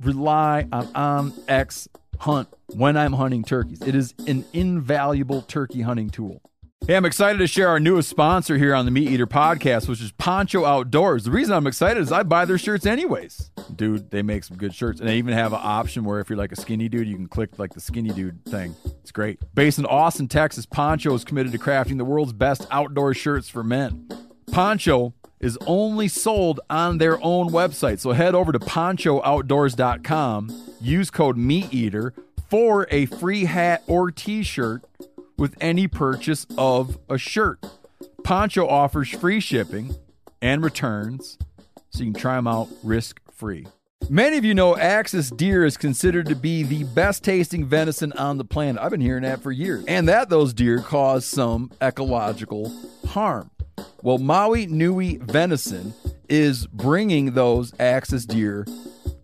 rely on um, OnX Hunt when I'm hunting turkeys. It is an invaluable turkey hunting tool. Hey, I'm excited to share our newest sponsor here on the Meat Eater podcast, which is Poncho Outdoors. The reason I'm excited is I buy their shirts anyways. Dude, they make some good shirts. And they even have an option where if you're like a skinny dude, you can click like the skinny dude thing. It's great. Based in Austin, Texas, Poncho is committed to crafting the world's best outdoor shirts for men. Poncho is only sold on their own website. So head over to ponchooutdoors.com, use code MeatEater for a free hat or t shirt with any purchase of a shirt. Poncho offers free shipping and returns, so you can try them out risk free. Many of you know Axis deer is considered to be the best tasting venison on the planet. I've been hearing that for years. And that those deer cause some ecological harm. Well, Maui Nui Venison is bringing those Axis deer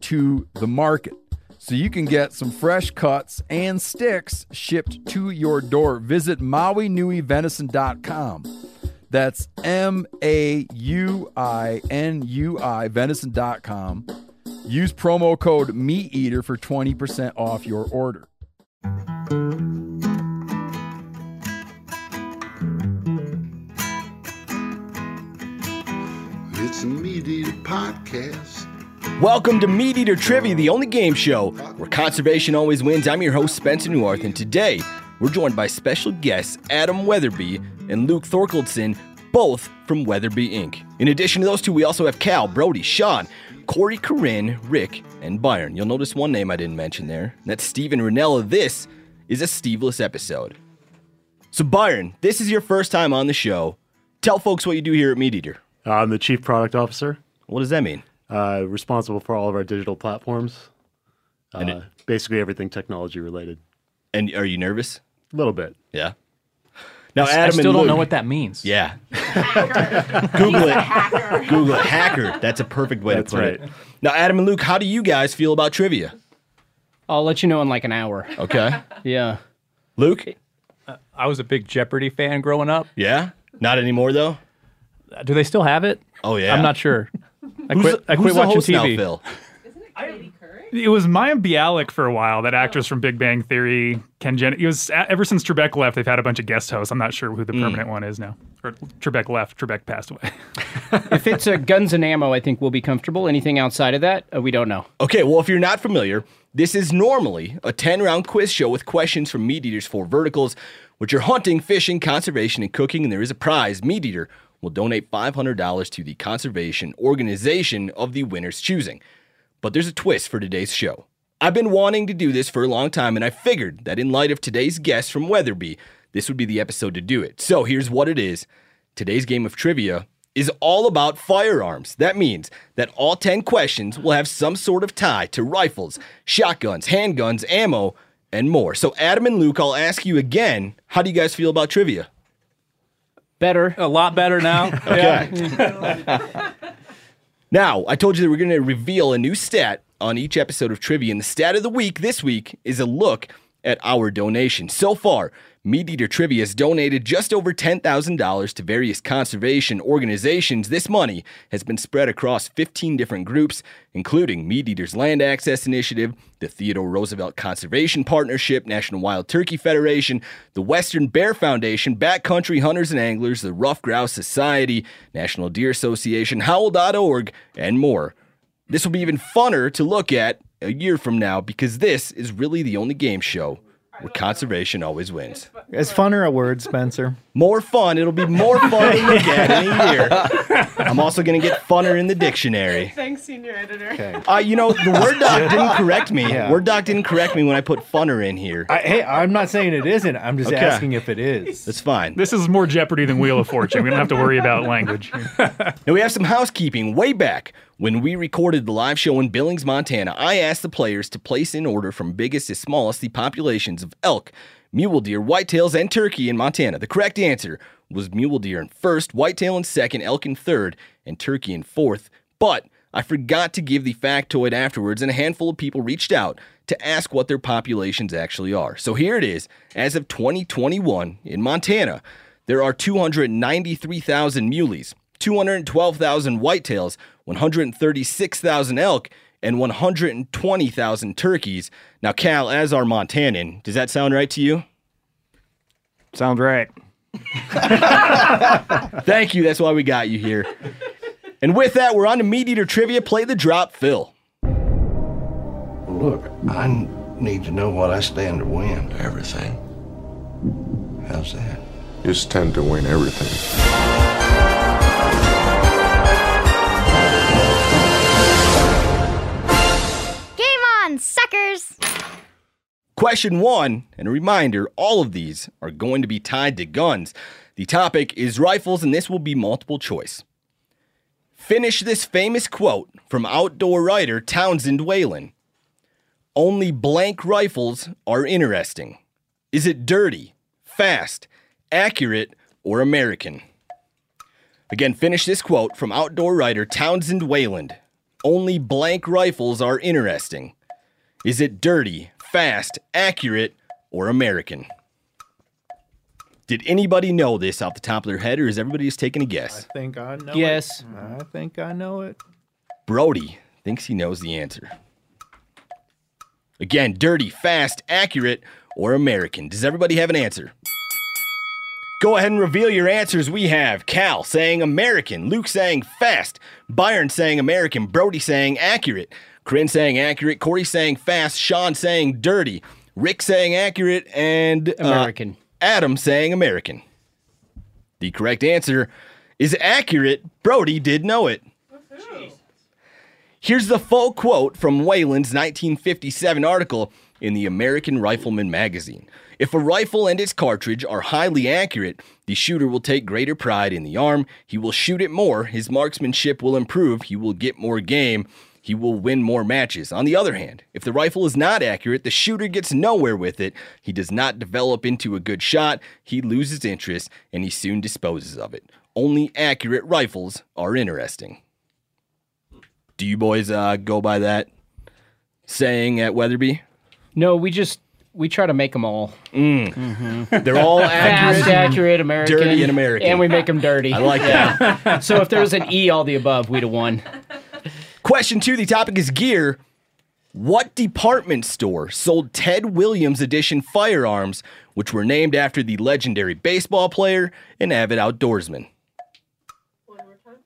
to the market. So you can get some fresh cuts and sticks shipped to your door. Visit MauiNuiVenison.com. That's M A U I N U I venison.com. Use promo code MeatEater for 20% off your order. Meat Eater podcast. Welcome to Meat Eater Trivia, the only game show where conservation always wins. I'm your host, Spencer Neuharth, and today we're joined by special guests Adam Weatherby and Luke Thorkildsen, both from Weatherby Inc. In addition to those two, we also have Cal, Brody, Sean, Corey, Corinne, Rick, and Byron. You'll notice one name I didn't mention there. That's Steven Rinella. This is a Steveless episode. So, Byron, this is your first time on the show. Tell folks what you do here at Meat Eater. I'm the chief product officer, What does that mean? uh, responsible for all of our digital platforms. And Uh, basically everything technology related. And are you nervous? A little bit. Yeah. Now, I Adam still and don't know what that means. Yeah. Google it. Google it. Hacker. That's a perfect way That's to put right. it. Now, Adam and Luke, how do you guys feel about trivia? I'll let you know in like an hour. Okay. Yeah. Luke? I was a big Jeopardy fan growing up. Yeah? Not anymore, though? Do they still have it? Oh, yeah. I'm not sure. I Who's, quit. I who's quit the watching host now, TV. Phil? It was Mayim Bialik for a while, that actress from Big Bang Theory, Ken Jen. It was ever since Trebek left, they've had a bunch of guest hosts. I'm not sure who the permanent one is now. Or Trebek left, Trebek passed away. If it's uh, guns and ammo, I think we'll be comfortable. Anything outside of that, uh, we don't know. Okay, well, if you're not familiar, this is normally a 10 round quiz show with questions from Meat Eater's four verticals, which are hunting, fishing, conservation, and cooking. And there is a prize. Meat Eater will donate $500 to the conservation organization of the winner's choosing. But there's a twist for today's show. I've been wanting to do this for a long time, and I figured that in light of today's guest from Weatherby, this would be the episode to do it. So here's what it is today's game of trivia is all about firearms. That means that all 10 questions will have some sort of tie to rifles, shotguns, handguns, ammo, and more. So, Adam and Luke, I'll ask you again how do you guys feel about trivia? Better. A lot better now. Okay. now, I told you that we're going to reveal a new stat on each episode of Trivia, and the stat of the week this week is a look at our donation. So far, Meat Eater Trivia has donated just over $10,000 to various conservation organizations. This money has been spread across 15 different groups, including Meat Eaters Land Access Initiative, the Theodore Roosevelt Conservation Partnership, National Wild Turkey Federation, the Western Bear Foundation, Backcountry Hunters and Anglers, the Ruffed Grouse Society, National Deer Association, Howl.org, and more. This will be even funner to look at a year from now because this is really the only game show where conservation always wins. Is funner a word, Spencer? More fun. It'll be more fun to look at in a year. I'm also going to get funner in the dictionary. Thanks, senior editor. Uh, you know, the Word doc didn't correct me. Yeah. Word doc didn't correct me when I put funner in here. I, hey, I'm not saying it isn't. I'm just Okay. asking if it is. That's fine. This is more Jeopardy than Wheel of Fortune. We don't have to worry about language. Now we have some housekeeping. Way back when we recorded the live show in Billings, Montana, I asked the players to place in order from biggest to smallest the populations of elk, mule deer, whitetails, and turkey in Montana. The correct answer was mule deer in first, whitetail in second, elk in third, and turkey in fourth. But I forgot to give the factoid afterwards, and a handful of people reached out to ask what their populations actually are. So here it is. As of 2021 in Montana, there are 293,000 muleys, 212,000 whitetails, 136,000 elk, and 120,000 turkeys. Now, Cal, as our Montanan, does that sound right to you? Sounds right. Thank you. That's why we got you here. And with that, we're on to Meat Eater Trivia. Play the drop, Phil. Look, I need to know what I stand to win. Everything. How's that? You stand to win everything. Suckers! Question one, and a reminder all of these are going to be tied to guns. The topic is rifles, and this will be multiple choice. Finish this famous quote from outdoor writer Townsend Whelen Only blank rifles are interesting. Is it dirty, fast, accurate, or American? Again, finish this quote from outdoor writer Townsend Whelen. Only blank rifles are interesting. Is it dirty, fast, accurate, or American? Did anybody know this off the top of their head, or is everybody just taking a guess? I think I know Yes. it. Yes. I think I know it. Brody thinks he knows the answer. Again, dirty, fast, accurate, or American? Does everybody have an answer? Go ahead and reveal your answers. We have Cal saying American, Luke saying fast, Byron saying American, Brody saying accurate, Corinne saying accurate, Corey saying fast, Sean saying dirty, Rick saying accurate, and uh, American. Adam saying American. The correct answer is accurate. Brody did know it. Here's the full quote from Whelen's 1957 article in the American Rifleman magazine. If a rifle and its cartridge are highly accurate, the shooter will take greater pride in the arm. He will shoot it more. His marksmanship will improve. He will get more game. He will win more matches. On the other hand, if the rifle is not accurate, the shooter gets nowhere with it. He does not develop into a good shot. He loses interest and he soon disposes of it. Only accurate rifles are interesting. Do you boys uh, go by that saying at Weatherby? No, we just we try to make them all They're all fast, accurate. accurate, American, dirty, and American. and we make them dirty. I like that. so if there was an E, all the above, we'd have won. Question two the topic is gear. What department store sold Ted Williams edition firearms, which were named after the legendary baseball player and avid outdoorsman? One more time.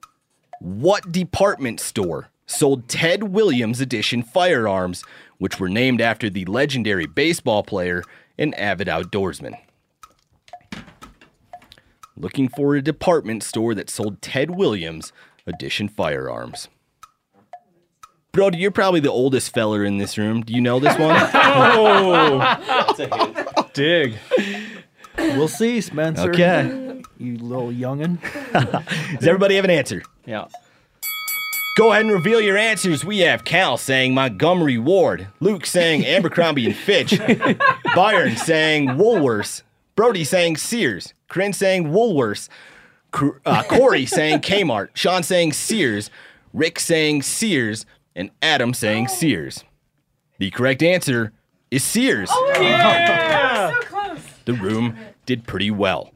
What department store sold Ted Williams edition firearms, which were named after the legendary baseball player and avid outdoorsman? Looking for a department store that sold Ted Williams edition firearms. Brody, you're probably the oldest feller in this room. Do you know this one? Oh, dig. We'll see, Spencer. Okay. You little youngin. Does everybody have an answer? Yeah. Go ahead and reveal your answers. We have Cal saying Montgomery Ward, Luke saying Abercrombie and Fitch, Byron saying Woolworths, Brody saying Sears, Corinne saying Woolworths, Cor- uh, Corey saying Kmart, Sean saying Sears, Rick saying Sears, and Adam saying oh. Sears. The correct answer is Sears. Oh, Yeah! so close. the room did pretty well.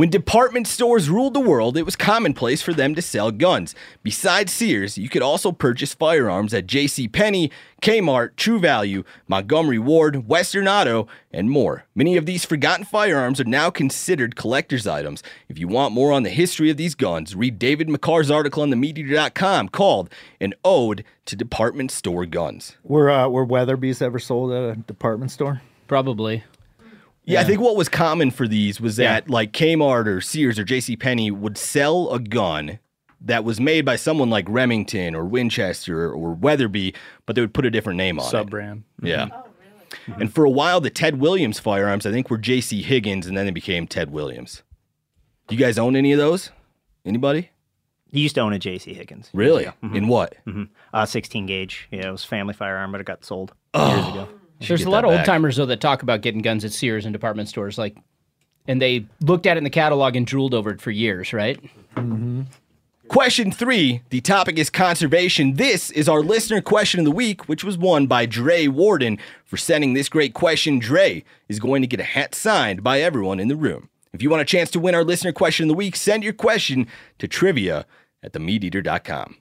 When department stores ruled the world, it was commonplace for them to sell guns. Besides Sears, you could also purchase firearms at J.C. Penney, Kmart, True Value, Montgomery Ward, Western Auto, and more. Many of these forgotten firearms are now considered collector's items. If you want more on the history of these guns, read David McCarr's article on themeateater.com called An Ode to Department Store Guns. Were uh, were Weatherby's ever sold at a department store? Probably. Yeah, I think what was common for these was that like Kmart or Sears or J.C. Penney would sell a gun that was made by someone like Remington or Winchester or Weatherby, but they would put a different name on it. Sub it. brand. Yeah. And for a while, the Ted Williams firearms, I think, were J.C. Higgins, and then they became Ted Williams. Do you guys own any of those? Anybody? You used to own a J.C. Higgins. Really? Mhm. In what? hmm Uh, 16 gauge. Yeah, it was family firearm, but it got sold Oh. years ago. There's a lot of old timers though that talk about getting guns at Sears and department stores, like, and they looked at it in the catalog and drooled over it for years, right? Mm-hmm. Question three. The topic is conservation. This is our listener question of the week, which was won by Dre Warden for sending this great question. Dre is going to get a hat signed by everyone in the room. If you want a chance to win our listener question of the week, send your question to trivia at themeateater.com.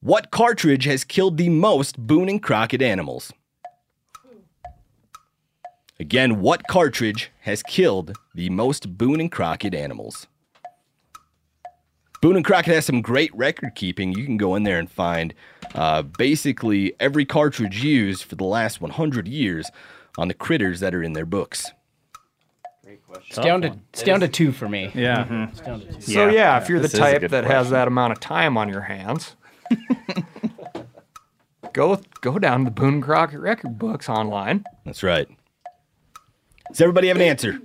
What cartridge has killed the most Boone and Crockett animals? Again, what cartridge has killed the most Boone and Crockett animals? Boone and Crockett has some great record keeping. You can go in there and find uh, basically every cartridge used for the last 100 years on the critters that are in their books. It's down to it's down to two for me. Yeah. Mm-hmm. It's down to two. So yeah, if you're the This type good that has that amount of time on your hands, go go down to the Boone and Crockett record books online. That's right. Does everybody have an answer?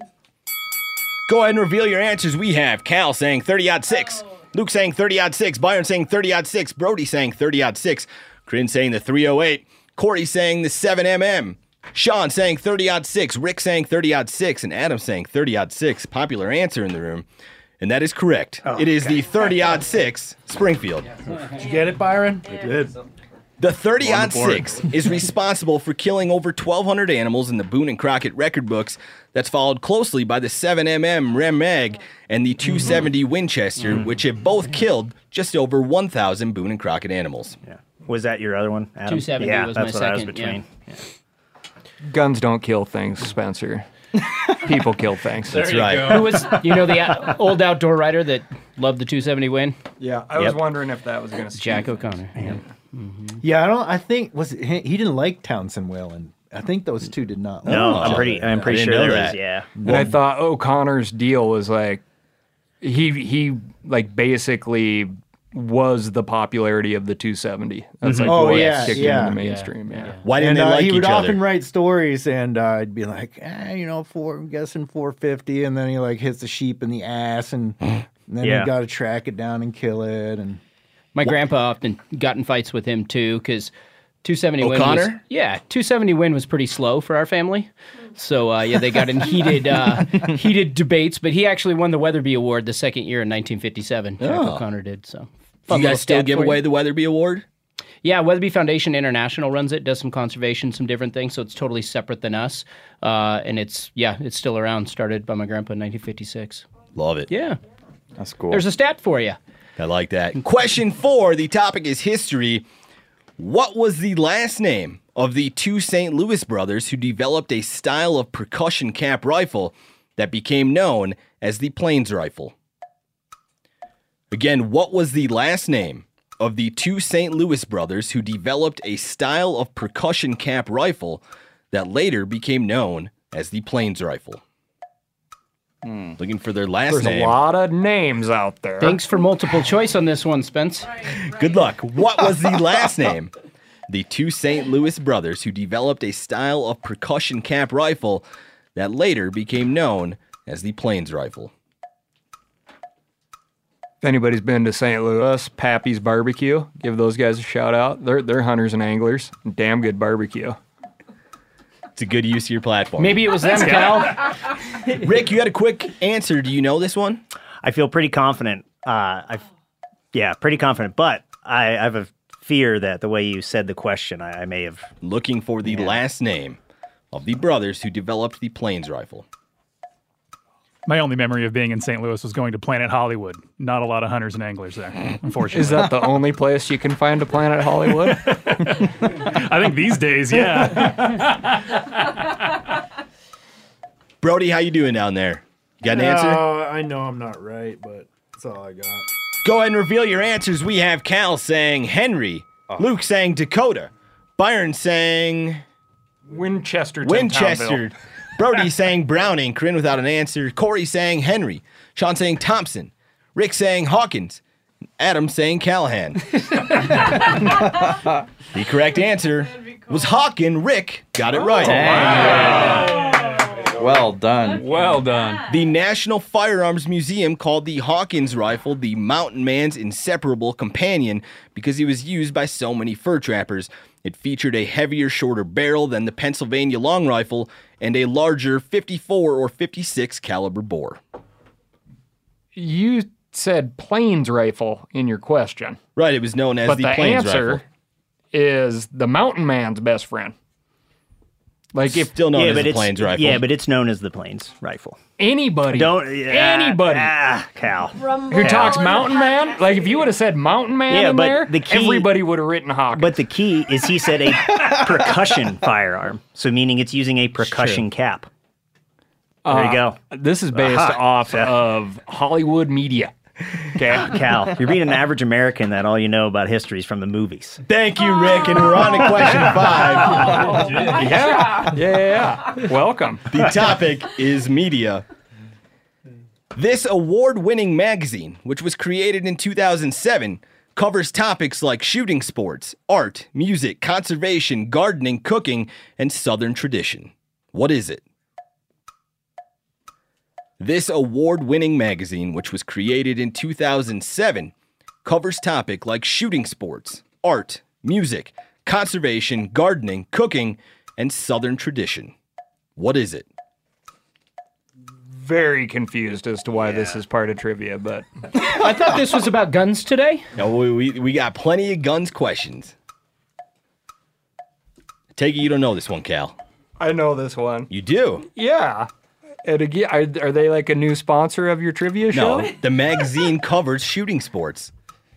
Go ahead and reveal your answers. We have Cal saying 30 odd 6, Luke saying 30 odd 6, Byron saying 30 odd 6, Brody saying 30 odd 6, Corinne saying the 308, Corey saying the 7mm, Sean saying 30 odd 6, Rick saying 30 odd 6, and Adam saying 30 odd 6. Popular answer in the room. And that is correct. Oh, it is the 30 odd 6 Springfield. Did you get it, Byron? I did. The 30 On the odd board. 6 is responsible for killing over 1,200 animals in the Boone and Crockett record books. That's followed closely by the 7mm Rem Mag and the 270 mm-hmm. Winchester, mm-hmm. which have both killed just over 1,000 Boone and Crockett animals. Yeah. Was that your other one, Adam? 270 yeah, was that's my what I was second, yeah. between. Guns don't kill things, Spencer. People kill things. That's right. Who was you know the old outdoor writer that loved the 270 win? Yeah, I was wondering if that was going to Jack O'Connor. Yeah. Yeah, I don't. I think was it, he, he didn't like Townsend Whelen. I think those two did not. No, like I'm pretty. other. I'm pretty I sure didn't there was. that. Yeah. And I thought O'Connor's deal was like he he like basically was the popularity of the 270. That's like Oh, what yeah, kicked yeah. him in the mainstream. Yeah. Why didn't and they uh, like he would each often write stories, and uh, I'd be like, eh, you know, four, I'm guessing 450, and then he like hits the sheep in the ass, and, and then Yeah. you got to track it down and kill it, and My grandpa often got in fights with him too because 270 win was, O'Connor? yeah 270 win was pretty slow for our family. So uh, yeah, they got in heated uh, heated debates, but he actually won the Weatherby Award the second year in 1957. Jack Oh. O'Connor did so. Do you guys still give for you. away the Weatherby Award? Yeah, Weatherby Foundation International runs it, does some conservation, some different things, so it's totally separate than us. Uh, and it's yeah, it's still around. Started by my grandpa in 1956. Love it. Yeah, That's cool. there's a stat for you. I like that. Question four the topic is history. What was the last name of the two St. Louis brothers who developed a style of percussion cap rifle that became known as the Plains rifle? Again, what was the last name of the two St. Louis brothers who developed a style of percussion cap rifle that later became known as the Plains rifle? Hmm. Looking for their last There's name. There's a lot of names out there. Thanks for multiple choice on this one, Spence. Good luck. What was the last name? The two St. Louis brothers who developed a style of percussion cap rifle that later became known as the Plains rifle. If anybody's been to St. Louis, Pappy's Barbecue, give those guys a shout out. They're they're hunters and anglers. Damn good barbecue. It's a good use of your platform. Maybe it was them, Cal. Rick, you had a quick answer. Do you know this one? I feel pretty confident. Uh, I, yeah, pretty confident. But I, I have a fear that the way you said the question, I, I may have. Looking for the last name of the brothers who developed the Plains rifle. My only memory of being in St. Louis was going to Planet Hollywood. Not a lot of hunters and anglers there, unfortunately. Is that the only place you can find a Planet Hollywood? I think these days, yeah. Brody, how you doing down there? You got an answer? No, I know I'm not right, but that's all I got. Go ahead and reveal your answers. We have Cal saying Henry, oh. Luke saying Dakota, Byron saying Winchester. Winchester, Brody saying Browning. Corinne without an answer. Corey saying Henry. Sean saying Thompson. Rick saying Hawkins. Adam saying Callahan. the correct answer was Hawken. Rick got it oh, right. Well done. Well done. The National Firearms Museum called the Hawkins rifle the mountain man's inseparable companion because he was used by so many fur trappers. It featured a heavier, shorter barrel than the Pennsylvania long rifle and a larger 54 or 56 caliber bore. You said plains rifle in your question. Right, it was known as but the, the, plains answer rifle. is the mountain man's best friend. Like if Still known yeah, as but the it's plains rifle. yeah, but it's known as the plains rifle. anybody, Don't yeah, anybody ah, Cal. who talks mountain man, like if you would have said mountain man Yeah, in but there, the key- everybody would have written Hawkins. But the key is he said a percussion firearm, so meaning it's using a percussion cap. There you go. This is based Aha. off Yeah. of Hollywood media. Okay. Cal, you're being an average American that all you know about history is from the movies. Thank you, Rick. And we're on to question five. yeah. yeah, yeah, yeah. Welcome. The topic is media. This award winning magazine, which was created in 2007, covers topics like shooting sports, art, music, conservation, gardening, cooking, and Southern tradition. What is it? This award winning magazine, which was created in 2007, covers topics like shooting sports, art, music, conservation, gardening, cooking, and Southern tradition. What is it? Very confused as to why this is part of trivia, but I thought this was about guns today. No, we, we, we got plenty of guns questions. Take it you don't know this one, Cal. I know this one. You do? Yeah. And again, are, are they like a new sponsor of your trivia show? No, the magazine covers shooting sports,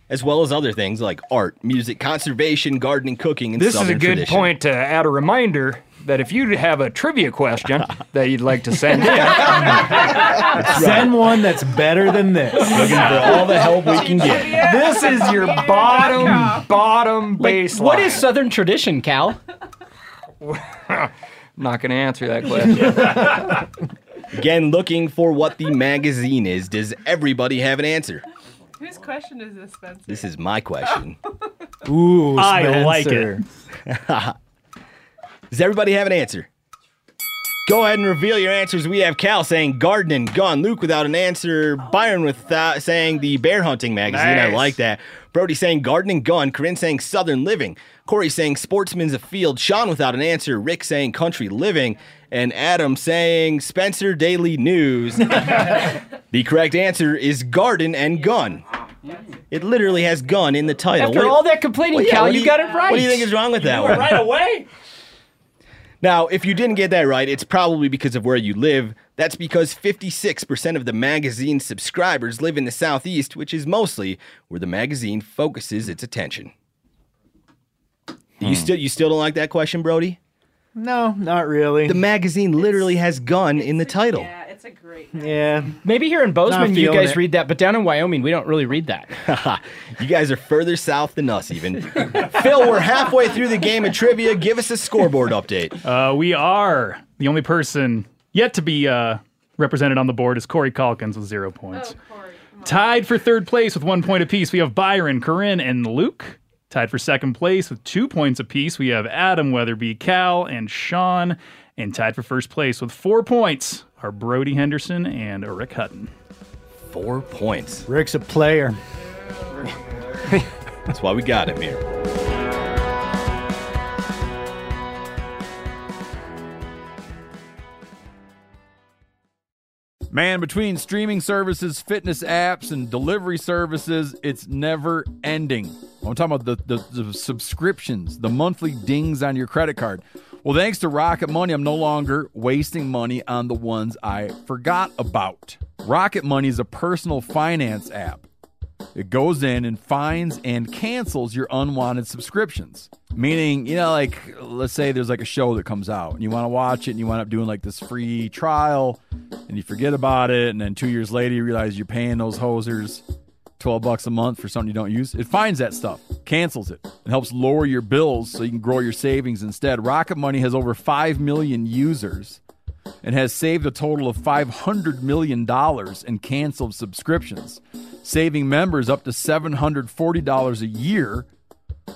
as well as other things like art, music, conservation, gardening, cooking, and This is a good tradition. point to add a reminder that if you have a trivia question that you'd like to send in, Send one that's better than this. Looking for all the help we can get. this is your bottom bottom baseline. What is Southern tradition, Cal? Not going to answer that question. Again, looking for what the magazine is. Does everybody have an answer? Whose question is this, Spencer? This is my question. Ooh, I like it. Does everybody have an answer? Go ahead and reveal your answers. We have Cal saying gardening, gun. Luke without an answer. Byron with uh, saying the bear hunting magazine. I like that. Brody saying gardening, gun. Corinne saying southern living. Corey saying sportsman's a field. Sean without an answer. Rick saying country living. And Adam saying Spencer Daily News. the correct answer is garden and gun. It literally has gun in the title. After What- all that complaining, well, yeah, Cal, what do you got it right. What do you think is wrong with that one? Right away. Now, if you didn't get that right, it's probably because of where you live. That's because 56% of the magazine's subscribers live in the Southeast, which is mostly where the magazine focuses its attention. You hmm. still you still don't like that question, Brody? No, not really. The magazine literally has gun in the title. Yeah, it's a great. yeah. Maybe here in Bozeman you feeling guys it. read that, but down in Wyoming we don't really read that. you guys are further south than us, even. Phil, we're halfway through the game of trivia. Give us a scoreboard update. Uh, we are the only person yet to be uh, represented on the board is Corey Calkins with zero points. Oh, Corey, Tied for third place with one point apiece, we have Byron, Corinne, and Luke. Tied for second place with two points apiece, we have Adam, Weatherby, Cal, and Sean. And tied for first place with four points are Brody Henderson and Rick Hutton. Four points. Rick's a player. That's why we got him here. Man, between streaming services, fitness apps, and delivery services, it's never ending. I'm talking about the, the, the subscriptions, the monthly dings on your credit card. Well, thanks to Rocket Money, I'm no longer wasting money on the ones I forgot about. Rocket Money is a personal finance app. It goes in and finds and cancels your unwanted subscriptions. Meaning, you know, like let's say there's like a show that comes out and you want to watch it and you wind up doing like this free trial and you forget about it and then two years later you realize you're paying those hosers 12 bucks a month for something you don't use. It finds that stuff, cancels it, and helps lower your bills so you can grow your savings instead. Rocket Money has over 5 million users and has saved a total of $500 million in canceled subscriptions, saving members up to $740 a year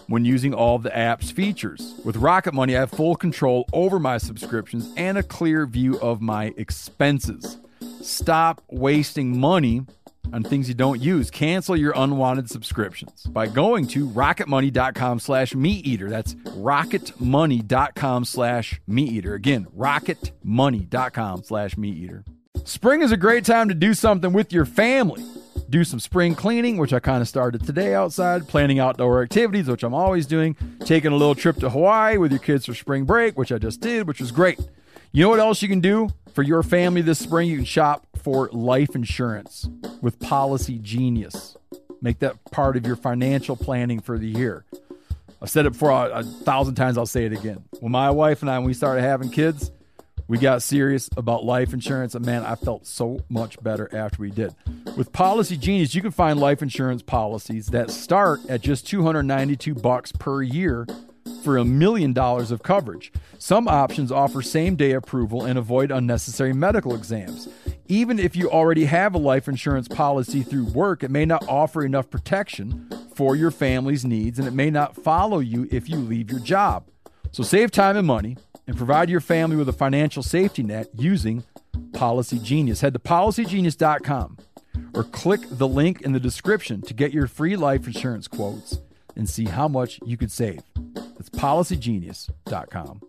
when using all of the app's features. With Rocket Money, I have full control over my subscriptions and a clear view of my expenses. Stop wasting money on things you don't use. Cancel your unwanted subscriptions by going to rocketmoney.com slash meat. That's rocketmoney.com slash meat. Again, rocketmoney.com slash meat. Spring is a great time to do something with your family. Do some spring cleaning, which I kind of started today outside, planning outdoor activities, which I'm always doing, taking a little trip to Hawaii with your kids for spring break, which I just did, which was great. You know what else you can do for your family this spring? You can shop for life insurance with Policy Genius. Make that part of your financial planning for the year. I've said it before a, a thousand times, I'll say it again. When my wife and I, when we started having kids, we got serious about life insurance, and man, I felt so much better after we did. With Policy Genius, you can find life insurance policies that start at just 292 bucks per year for a million dollars of coverage. Some options offer same day approval and avoid unnecessary medical exams. Even if you already have a life insurance policy through work, it may not offer enough protection for your family's needs and it may not follow you if you leave your job. So save time and money and provide your family with a financial safety net using Policy Genius. Head to policygenius.com or click the link in the description to get your free life insurance quotes and see how much you could save. That's policygenius.com.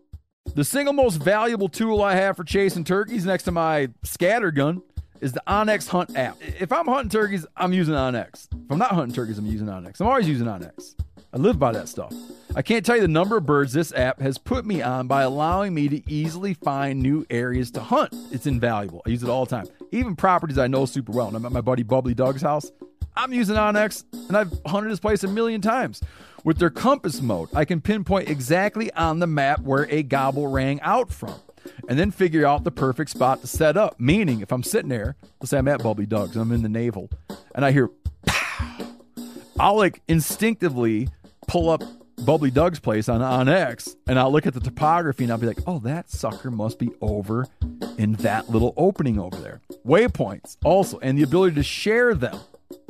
The single most valuable tool I have for chasing turkeys next to my scatter gun is the OnX Hunt app. If I'm hunting turkeys, I'm using OnX. If I'm not hunting turkeys, I'm using OnX. I'm always using OnX. I live by that stuff. I can't tell you the number of birds this app has put me on by allowing me to easily find new areas to hunt. It's invaluable. I use it all the time. Even properties I know super well. And I'm at my buddy Bubbly Doug's house. I'm using OnX and I've hunted this place a million times. With their compass mode, I can pinpoint exactly on the map where a gobble rang out from and then figure out the perfect spot to set up. Meaning, if I'm sitting there, let's say I'm at Bubbly Doug's, I'm in the navel, and I hear pow, I'll like instinctively pull up Bubbly Doug's place on on X, and I'll look at the topography and I'll be like, oh, that sucker must be over in that little opening over there. Waypoints also, and the ability to share them.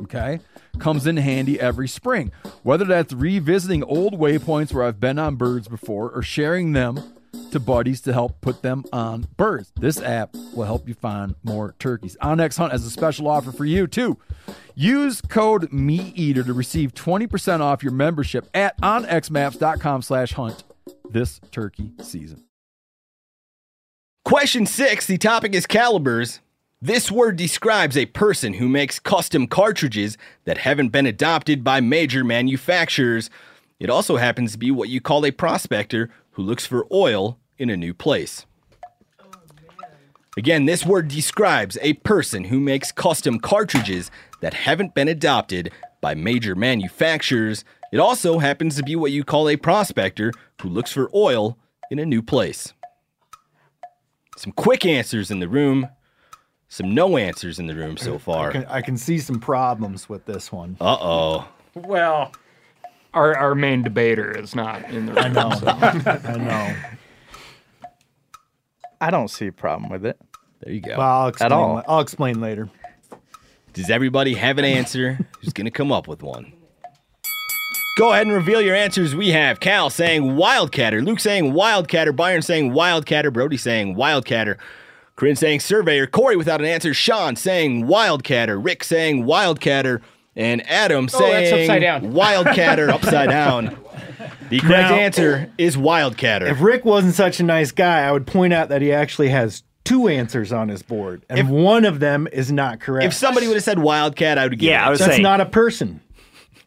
Okay, comes in handy every spring. Whether that's revisiting old waypoints where I've been on birds before or sharing them to buddies to help put them on birds. This app will help you find more turkeys. OnX Hunt has a special offer for you too. Use code MeatEater to receive 20% off your membership at onxmaps.com slash hunt this turkey season. Question six the topic is calibers. This word describes a person who makes custom cartridges that haven't been adopted by major manufacturers. It also happens to be what you call a prospector who looks for oil in a new place. Again, this word describes a person who makes custom cartridges that haven't been adopted by major manufacturers. It also happens to be what you call a prospector who looks for oil in a new place. Some quick answers in the room, some no answers in the room so I far. can, I can see some problems with this one. Uh oh. Well, our our main debater is not in the room. I know. so- I know. I don't see a problem with it. There you go. Well, I'll explain, At all. I'll explain later. Does everybody have an answer? Who's going to come up with one? Go ahead and reveal your answers. We have Cal saying Wildcatter, Luke saying Wildcatter, Byron saying Wildcatter, Brody saying Wildcatter, Corinne saying Surveyor, Corey without an answer, Sean saying Wildcatter, Rick saying Wildcatter, and Adam Oh, that's saying upside down. Wildcatter upside down. The correct Now- answer is Wildcatter. If Rick wasn't such a nice guy, I would point out that he actually has two answers on his board, and one of them is not correct. If somebody would have said Wildcat, I would give Yeah, it. I was That's saying. not a person.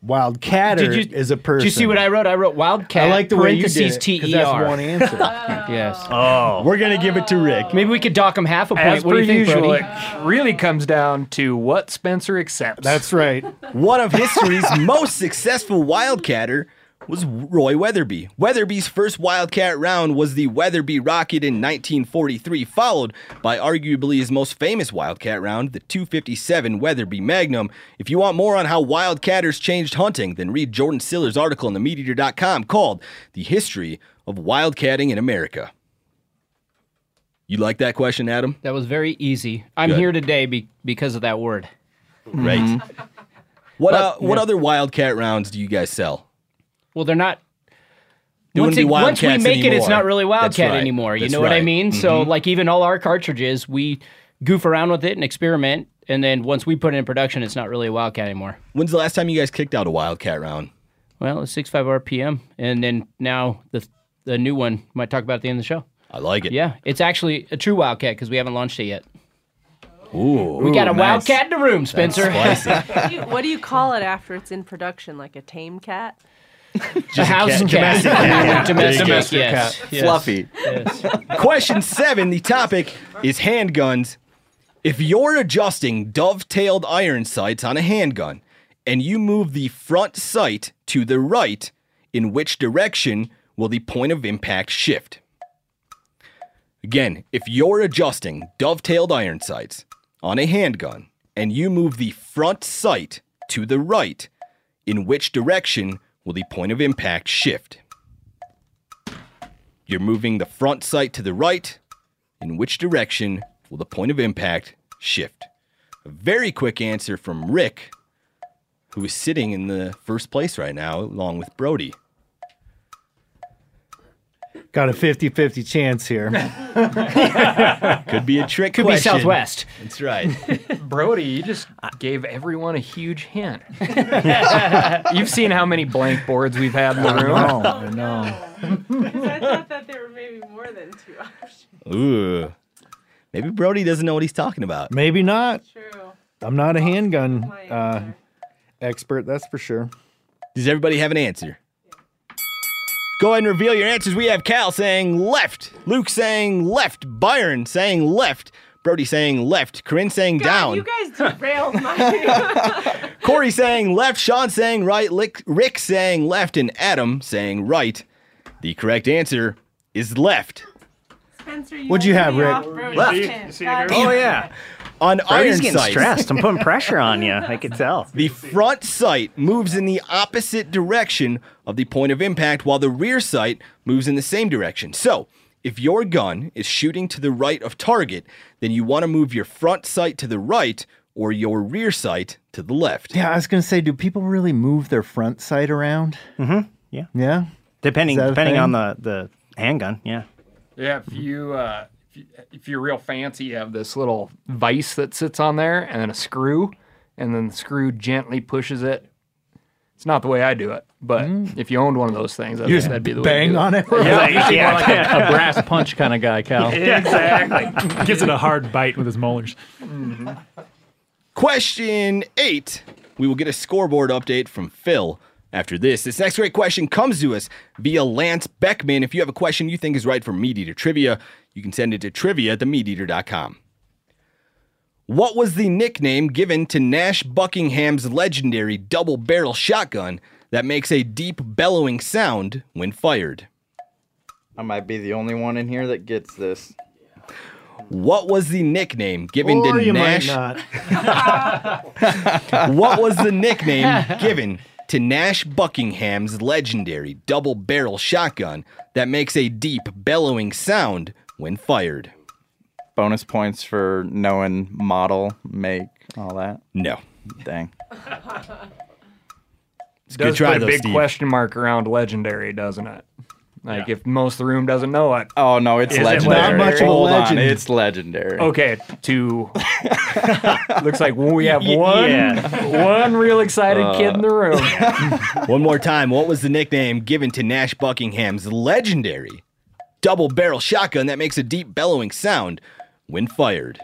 Wildcatter Did you- is a person. Did you see what I wrote? I wrote Wildcat. I like the way you did parentheses it, T 'cause E that's R. one answer. Yes. oh, We're going to give it to Rick. Maybe we could dock him half a point. As what do per you think, usual, Brody? it really comes down to what Spencer accepts. That's right. One of history's most successful Wildcatter was Roy Weatherby. Weatherby's first Wildcat round was the Weatherby Rocket in 1943, followed by arguably his most famous Wildcat round, the 257 Weatherby Magnum. If you want more on how Wildcatters changed hunting, then read Jordan Sillars's article on themeateater.com called The History of Wildcatting in America. You like that question, Adam? That was very easy. I'm Good. here today be- because of that word. Right. What But- uh, what yeah. other Wildcat rounds do you guys sell? Well, they're not. They once, it- once we Wildcats make it, it's not really Wildcat right. anymore. You That's know what I mean? So, Mhm. like, even all our cartridges, we goof around with it and experiment. And then once we put it in production, it's not really a Wildcat anymore. When's the last time you guys kicked out a Wildcat round? Well, it's 65 RPM. And then now the the new one might talk about at the end of the show. I like it. Yeah, it's actually a true Wildcat because we haven't launched it yet. Ooh. We got a nice. Wildcat in the room, Spencer. What do, you, what do you call it after it's in production? Like a tame cat? A house cat. domestic cat. Domestic, Domestic yes. cat. yes. Fluffy. Yes. Question seven. The topic is handguns. If you're adjusting dovetailed iron sights on a handgun and you move the front sight to the right, in which direction will the point of impact shift? Again, if you're adjusting dovetailed iron sights on a handgun and you move the front sight to the right, in which direction will the point of impact shift? You're moving the front sight to the right. In which direction will the point of impact shift? A very quick answer from Rick, who is sitting in the first place right now, along with Brody. Got a 50 50 chance here. Could be a trick. Could be. Southwest. That's right. Brody, you just gave everyone a huge hint. You've seen how many blank boards we've had in the room. I know. I thought that there were maybe more than two options. Ooh. Maybe Brody doesn't know what he's talking about. Maybe not. True. I'm not a handgun uh, expert, that's for sure. Does everybody have an answer? Go ahead and reveal your answers. We have Cal saying left, Luke saying left, Byron saying left, Brody saying left, Corinne saying down, You guys derailed my. Corey saying left, Sean saying right, Rick saying left, and Adam saying right. The correct answer is left. Spencer, you What'd you have, Rick? Left. Damn, see God it, damn Oh yeah. On Brody's iron getting stressed. I'm putting pressure on you. I can tell. the front sight moves in the opposite direction of the point of impact, while the rear sight moves in the same direction. So, if your gun is shooting to the right of target, then you want to move your front sight to the right or your rear sight to the left. Yeah, I was going to say, do people really move their front sight around? Mm-hmm. Yeah. Yeah. Depending Is that a depending on the the handgun. Yeah. Yeah, if you uh, if, you, if you're real fancy, you have this little vise that sits on there, and then a screw, and then the screw gently pushes it. It's not the way I do it, but mm. if you owned one of those things, I You think that'd be the way. bang on it? Yeah, Yeah, yeah. like a, a brass punch kind of guy, Cal. exactly. Gives it a hard bite with his molars. Mm-hmm. Question eight. We will get a scoreboard update from Phil after this. This next great question comes to us via Lance Beckman. If you have a question you think is right for Meat Eater Trivia, you can send it to trivia at themeateater.com. What was the nickname given to Nash Buckingham's legendary double barrel shotgun that makes a deep bellowing sound when fired? I might be the only one in here that gets this. What was the nickname given Or to you Nash? might not. what was the nickname given to Nash Buckingham's legendary double barrel shotgun that makes a deep bellowing sound when fired? Bonus points for knowing model, make, all that. No. Dang. It's does good try put a though, big Steve. question mark around legendary, doesn't it? Like if most of the room doesn't know it. Oh no, it's Is it legendary. Not much of a Hold legend. on, it's legendary. Okay, two. Looks like we have one yeah. one real excited kid in the uh. room. One more time. What was the nickname given to Nash Buckingham's legendary double barrel shotgun that makes a deep bellowing sound when fired?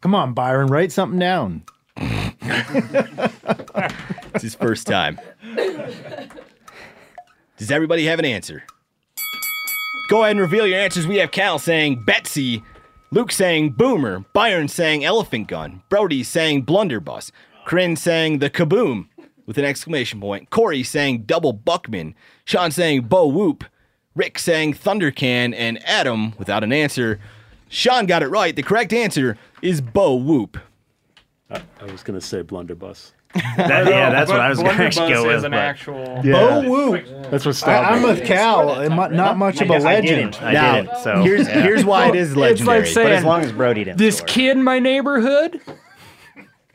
Come on, Byron, write something down. It's his first time. Does everybody have an answer? Go ahead and reveal your answers. We have Cal saying Betsy, Luke saying Boomer, Byron saying Elephant Gun, Brody saying Blunderbuss, Corinne saying the Kaboom with an exclamation point, Corey saying Double Buckman, Sean saying Bo Whoop, Rick saying Thundercan, and Adam without an answer. Sean got it right. The correct answer is Bo Whoop. I, I was going to say blunderbuss. That- yeah, that's what I was going to Blunderbuss go is with. an but- actual. Yeah. Bo Whoop. That's what I, stopped I'm with Cal. It mu- Not much of a I legend. didn't. I Now, didn't. So here's yeah. here's why it is It's legendary. like saying But as long as Brody didn't. this score. kid in my neighborhood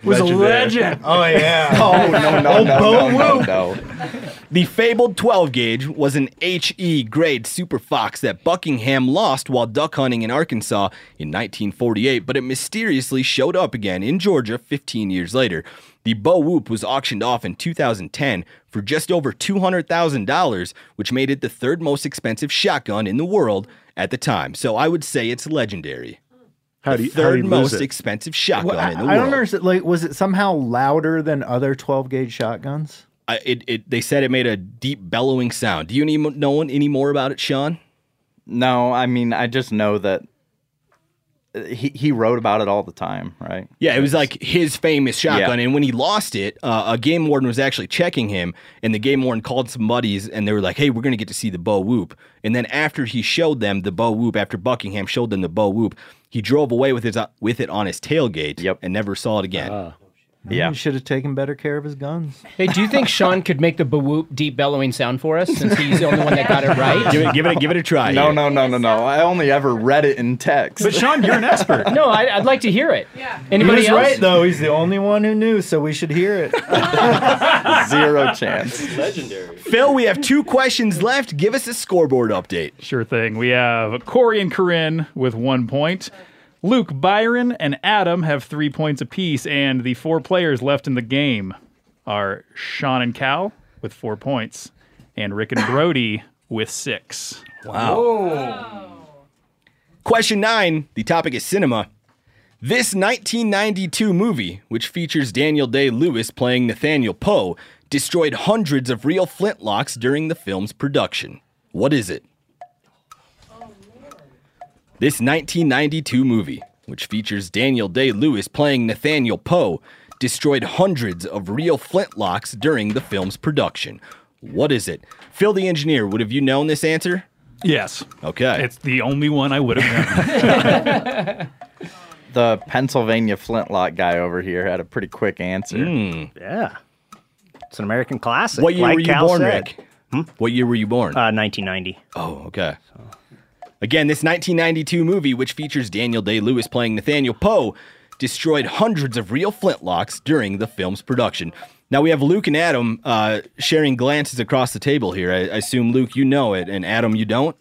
was a legend. Oh yeah. Oh no no no Bo no, no, no. The fabled 12 gauge was an HE grade Super Fox that Buckingham lost while duck hunting in Arkansas in 1948, but it mysteriously showed up again in Georgia 15 years later. The Bo Whoop was auctioned off in 2010 for just over $200,000, which made it the third most expensive shotgun in the world at the time. So I would say it's legendary. How the do you, how do third you most it? expensive shotgun Well, I, in the I world. I don't understand. Like, was it somehow louder than other 12 gauge shotguns? I, it, it, they said it made a deep bellowing sound. Do you any, know any more about it, Sean? No, I mean, I just know that uh, he, he wrote about it all the time, right? Yeah, it was like his famous shotgun. Yeah. And when he lost it, uh, a game warden was actually checking him, and the game warden called some buddies, and they were like, "Hey, we're gonna get to see the Bo Whoop." And then after he showed them the Bo Whoop, after Buckingham showed them the Bo Whoop, he drove away with his uh, with it on his tailgate. Yep. and never saw it again. Ah. Yeah. He should have taken better care of his guns. Hey, do you think Sean could make the Bo Whoop deep bellowing sound for us since he's the only one that got it right? give it, give it, a, give it a try. No, no, no, no, no. I only ever read it in text. But Sean, you're an expert. No, I, I'd like to hear it. Yeah. He Anybody was else? right though. He's the only one who knew, so we should hear it. Zero chance. Legendary. Phil, we have two questions left. Give us a scoreboard update. Sure thing. We have Cory and Corinne with one point. Luke, Byron, and Adam have three points apiece, and the four players left in the game are Sean and Cal with four points, and Rick and Brody with six. Wow. Question nine. The topic is cinema. This 1992 movie, which features Daniel Day Lewis playing Nathaniel Poe, destroyed hundreds of real flintlocks during the film's production. What is it? Oh, This 1992 movie, which features Daniel Day Lewis playing Nathaniel Poe, destroyed hundreds of real flintlocks during the film's production. What is it? Phil the engineer, would have you known this answer? Yes. Okay. It's the only one I would have known. The Pennsylvania flintlock guy over here had a pretty quick answer. Yeah. It's an American classic. what year like were you Cal born, said. Rick? What year were you born? Uh, 1990. Oh, okay. Again, this 1992 movie, which features Daniel Day Lewis playing Nathaniel Poe, destroyed hundreds of real flintlocks during the film's production. Now we have Luke and Adam uh, sharing glances across the table here. I, I assume Luke, you know it, and Adam, you don't.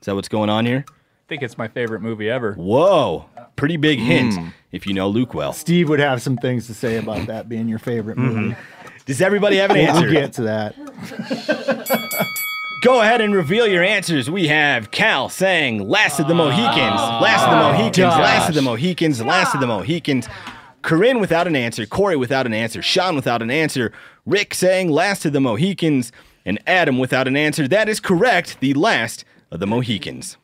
Is that what's going on here? I think it's my favorite movie ever. Whoa, pretty big hint if you know Luke well. Steve would have some things to say about that being your favorite movie. Does everybody have an answer? We'll answer? get to that. Go ahead and reveal your answers. We have Cal saying ah, Last of the Mohicans, Last of the Mohicans, Last of the Mohicans, Last of the Mohicans. Corinne without an answer, Cory without an answer, Sean without an answer, Rick saying Last of the Mohicans, and Adam without an answer. That is correct. The Last of the Mohicans.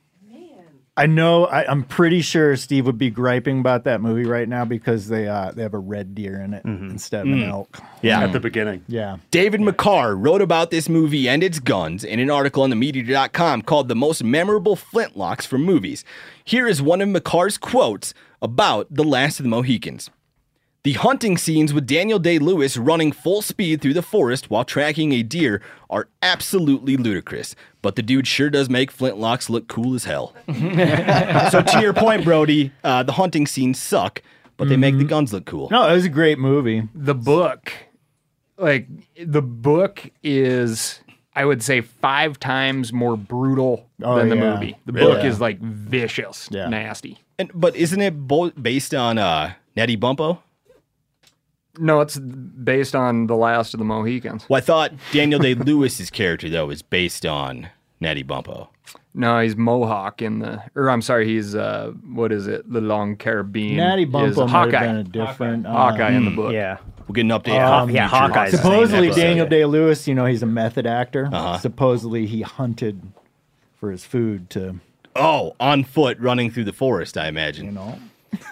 I know. I, I'm pretty sure Steve would be griping about that movie right now because they uh, they have a red deer in it instead of an elk. Yeah. At the beginning. Yeah. David McCarr wrote about this movie and its guns in an article on themeateater.com called The Most Memorable Flintlocks from Movies. Here is one of McCarr's quotes about The Last of the Mohicans. The hunting scenes with Daniel Day Lewis running full speed through the forest while tracking a deer are absolutely ludicrous, but the dude sure does make flintlocks look cool as hell. so, to your point, Brody, uh, the hunting scenes suck, but they make the guns look cool. No, it was a great movie. the book, like the book is, I would say, five times more brutal Oh, than the yeah. movie. The Really? book is like vicious, Yeah. nasty. And, but isn't it bo- based on uh, Natty Bumppo? No, it's based on the last of the Mohicans. Well, I thought Daniel Day Lewis's character though is based on Natty Bumppo. No, he's Mohawk in the, or I'm sorry, he's uh, what is it? The Long Carabine. Natty is Bumppo might have been a different. uh, Hawkeye in the book. Yeah. We'll get an update. Um, on yeah, future Hawkeye's the Supposedly. Daniel Day Lewis, you know, he's a method actor. Uh-huh. Supposedly, he hunted for his food to, Oh, on foot, running through the forest. I imagine. you know.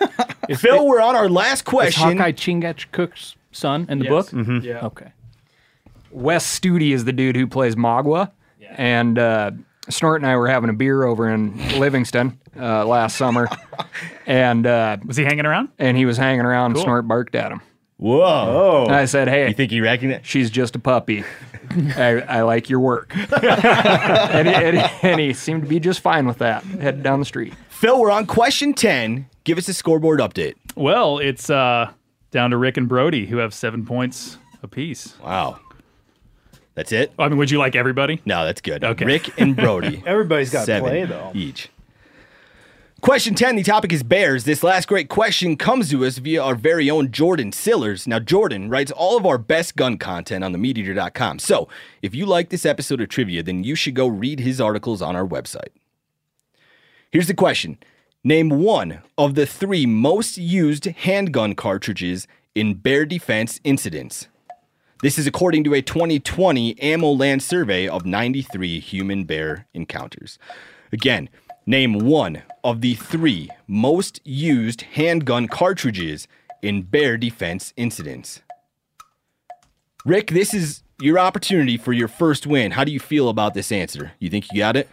Phil, we're on our last Is question. Hawkeye Chingachgook's son in the Yes. book? Yeah. Okay. Wes Studi is the dude who plays Magua, and uh, Snort and I were having a beer over in Livingston uh, last summer, and uh, Was he hanging around? and he was hanging around. Cool. Snort barked at him. Whoa. And I said, "Hey, You think he recognized? she's just a puppy. I, I like your work." and, he, and, he, and he seemed to be just fine with that. Headed down the street. Phil, we're on question 10. Give us a scoreboard update. Well, it's uh, down to Rick and Brody, who have seven points apiece. Wow. That's it? I mean, would you like everybody? No, that's good. Okay. Rick and Brody. Everybody's got to seven play though. Each. Question 10, the topic is bears. This last great question comes to us via our very own Jordan Sillars. Now, Jordan writes all of our best gun content on themeateater.com. So, if you like this episode of trivia, then you should go read his articles on our website. Here's the question Name one of the three most used handgun cartridges in bear defense incidents. This is according to a 2020 AmmoLand survey of 93 human bear encounters. Again, name one of the three most used handgun cartridges in bear defense incidents. Rick, this is your opportunity for your first win. How do you feel about this answer? You think you got it?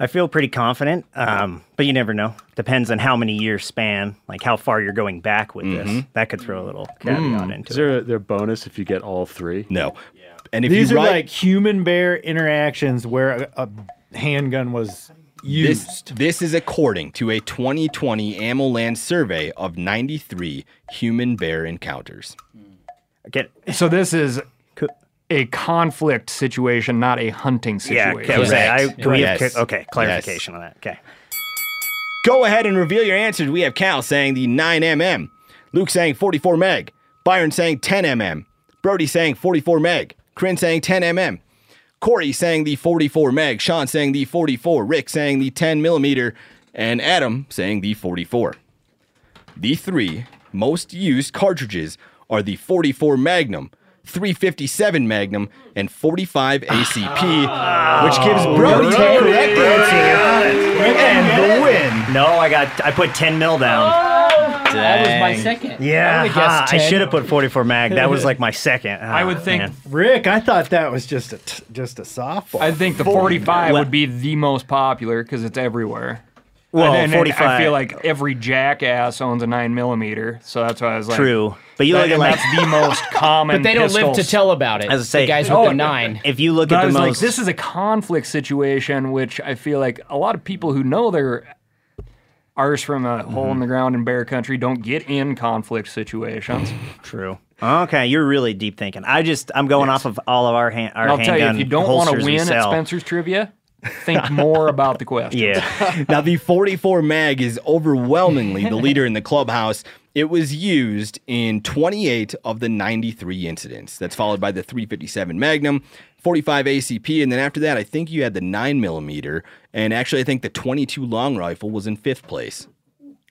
I feel pretty confident, um, but you never know. Depends on how many years span, like how far you're going back with Mm-hmm. this. That could throw a little caveat into Is it. there a, there a bonus if you get all three? No. Yeah. And if These you are write like human bear interactions where a, a handgun was used. This, this is according to a 2020 AmmoLand survey of 93 human bear encounters. Okay. So this is a conflict situation, not a hunting yeah, situation. okay, Jose, I, can we have, Yes. okay, clarification on that. Okay. Go ahead and reveal your answers. We have Cal saying the 9mm, Luke saying 44 meg, Byron saying 10mm, Brody saying 44 meg, Corinne saying 10mm, Cory saying the 44 meg, Sean saying the 44, Rick saying the 10 millimeter, and Adam saying the 44. The three most used cartridges are the 44 Magnum, 357 Magnum, and 45 ACP, which gives Brody the correct answer and the win. No, I got. I put 10 mil down. That was my second. Yeah, I would've guessed ah, I should have put 44 mag. That was like my second. I Ah, would think. man. Rick, I thought that was just a t- just a softball. I think the 45 would be the most popular because it's everywhere. Well, and, and I feel like every jackass owns a nine millimeter, so that's why I was like, True, but you that- look at and like that's the most common. But they don't live to tell about it. As I say, the guys Oh, with the nine. if you look But at I the was most. like, this is a conflict situation, which I feel like a lot of people who know they're ours from a hole Mm-hmm. in the ground in bear country don't get in conflict situations. True. Okay, you're really deep thinking. I just I'm going off of all of our hand our I'll tell you, if you don't want to win at. Spencer's Trivia, think more about the question. Yeah. Now, the 44 mag is overwhelmingly the leader in the clubhouse. It was used in 28 of the 93 incidents. That's followed by the 357 Magnum, 45 ACP, and then after that, I think you had the 9 millimeter, and actually, I think the 22 long rifle was in fifth place.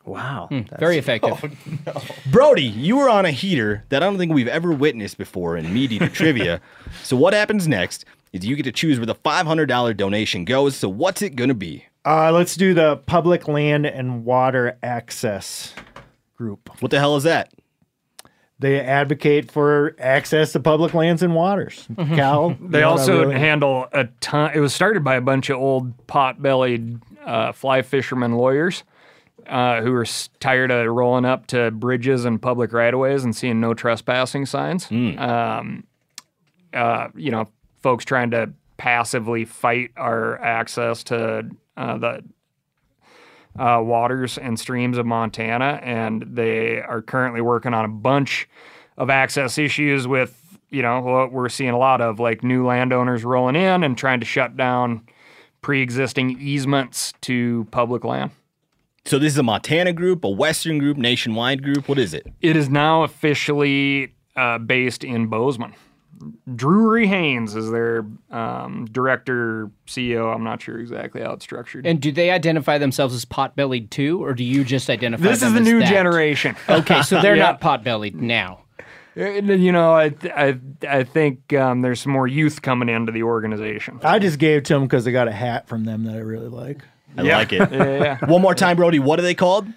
Wow. Hmm, very effective. Oh, Brody, you were on a heater that I don't think we've ever witnessed before in MeatEater Trivia. So, what happens next is you get to choose where the $500 donation goes. So, what's it going to be? Uh, let's do the public land and water access group. What the hell is that? They advocate for access to public lands and waters. Cal, Mm-hmm. They also really- handle a ton. It was started by a bunch of old pot-bellied uh, fly fishermen lawyers uh, who were tired of rolling up to bridges and public right-of-ways and seeing no trespassing signs. Um, uh, you know, folks trying to passively fight our access to uh, the uh, waters and streams of Montana, and they are currently working on a bunch of access issues with, you know, what we're seeing a lot of, like new landowners rolling in and trying to shut down pre-existing easements to public land. So, this is a Montana group, a Western group, nationwide group. What is it? It is now officially uh, based in Bozeman. Drury Haynes is their um, director, CEO. I'm not sure exactly how it's structured. And do they identify themselves as pot-bellied too, or do you just identify this them is the as new that? generation. Okay, so they're Yeah. not pot-bellied now. You know, I I I think um, there's some more youth coming into the organization. I just gave to them because I got a hat from them that I really like. I like it. Yeah, yeah. One more time, Brody. What are they called?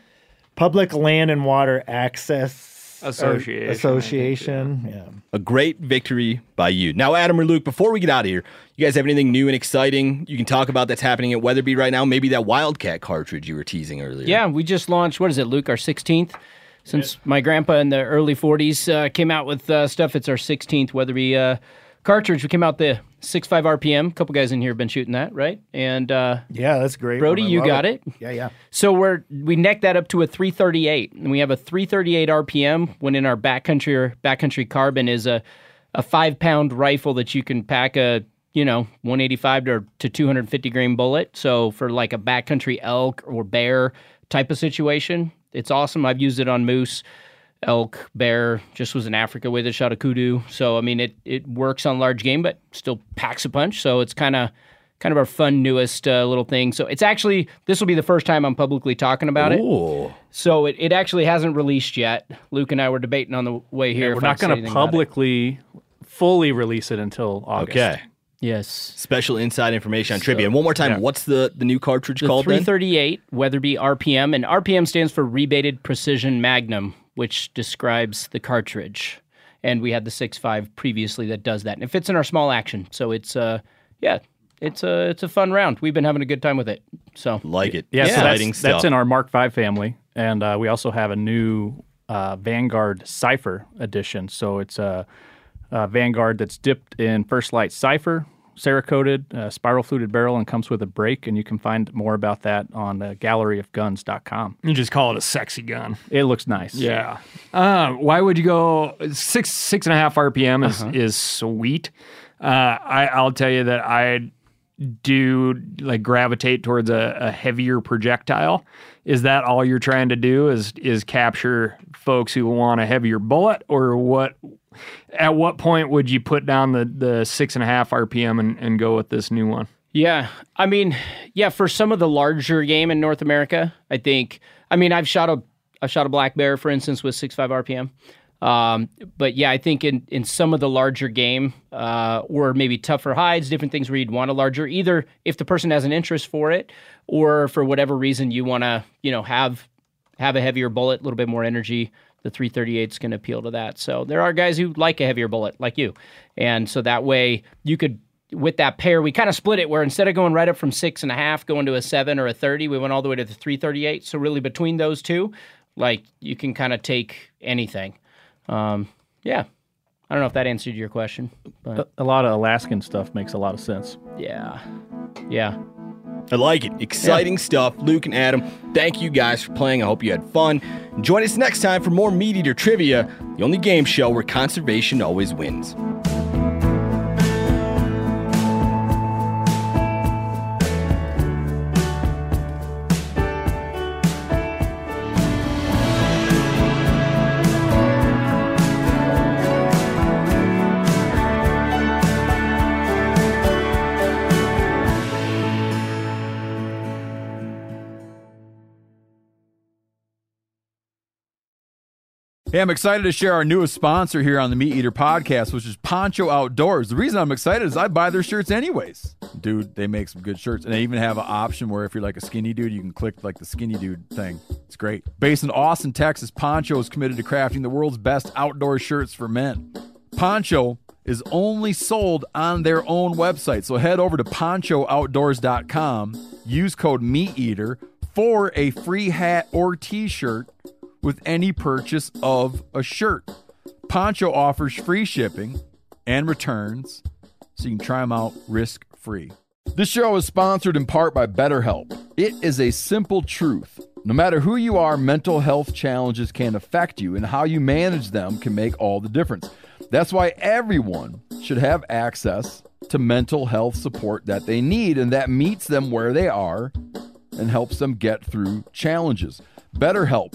Public Land and Water Access or Association, think, Association. Yeah. A great victory by you. Now, Adam or Luke, before we get out of here, you guys have anything new and exciting you can talk about that's happening at Weatherby right now? Maybe that Wildcat cartridge you were teasing earlier. Yeah, we just launched. What is it, Luke? Our sixteenth Since my grandpa in the early 40s uh, came out with uh, stuff, it's our 16th Weatherby uh, cartridge. We came out the 6.5 RPM. A couple guys in here have been shooting that, right? And uh, Yeah, that's great. Brody, you got it. Yeah, yeah. So we're we neck that up to a 338, and we have a 338 RPM. When in our backcountry or backcountry carbon is a a five pound rifle that you can pack a you know 185 to, to 250 grain bullet. So for like a backcountry elk or bear type of situation, it's awesome. I've used it on moose. Elk, bear, just was in Africa with it, shot a kudu. So I mean, it it works on large game, but still packs a punch. So it's kind of kind of our fun newest uh, little thing. So it's actually this will be the first time I'm publicly talking about Ooh. it. So it, it actually hasn't released yet. Luke and I were debating on the way here. we're not going to anything about it. publicly fully release it until August. Okay. Yes. Special inside information on trivia. And one more time, yeah. what's the, the new cartridge The called then? 338 Weatherby RPM, and RPM stands for Rebated Precision Magnum, which describes the cartridge. And we had the 6.5 previously that does that, and it fits in our small action. So it's uh, yeah, it's a it's a fun round. We've been having a good time with it. So Like it. Yeah, so that's, that's in our Mark V family, and uh, we also have a new uh, Vanguard Cipher edition. So it's a, a Vanguard that's dipped in First Lite Cipher, Cerakoted, uh, spiral fluted barrel, and comes with a brake. And you can find more about that on uh, galleryofguns.com. You just call it a sexy gun. It looks nice. Yeah. Uh, why would you go six six and a half RPM is Uh-huh. is sweet. Uh, I I'll tell you that I do like gravitate towards a, a heavier projectile. Is that all you're trying to do? Is is capture folks who want a heavier bullet, or what? At what point would you put down the the six and a half RPM and, and go with this new one? Yeah, I mean, yeah, for some of the larger game in North America, I think. I mean, I've shot a I've shot a black bear, for instance, with 6.5 RPM. Um, but yeah, I think in in some of the larger game, uh, or maybe tougher hides, different things where you'd want a larger. Either if the person has an interest for it, or for whatever reason you want to, you know, have have a heavier bullet, a little bit more energy. The 338 is going to appeal to that. So there are guys who like a heavier bullet, like you, and so that way you could with that pair, we kind of split it where instead of going right up from six and a half, going to a seven or a 30, we went all the way to the 338. So, really, between those two, like you can kind of take anything. Um, yeah. I don't know if that answered your question, but A, a lot of Alaskan stuff makes a lot of sense. yeah. Yeah. I like it. Exciting stuff. Luke and Adam, thank you guys for playing. I hope you had fun. Join us next time for more MeatEater Trivia, the only game show where conservation always wins. Hey, I'm excited to share our newest sponsor here on the MeatEater podcast, which is Poncho Outdoors. The reason I'm excited is I buy their shirts anyways. Dude, they make some good shirts. And they even have an option where if you're like a skinny dude, you can click like the skinny dude thing. It's great. Based in Austin, Texas, Poncho is committed to crafting the world's best outdoor shirts for men. Poncho is only sold on their own website. So head over to ponchooutdoors.com, use code MeatEater for a free hat or t shirt with any purchase of a shirt. Poncho offers free shipping and returns, so you can try them out risk free. This show is sponsored in part by BetterHelp. It is a simple truth. No matter who you are, mental health challenges can affect you, and how you manage them can make all the difference. That's why everyone should have access to mental health support that they need and that meets them where they are and helps them get through challenges. BetterHelp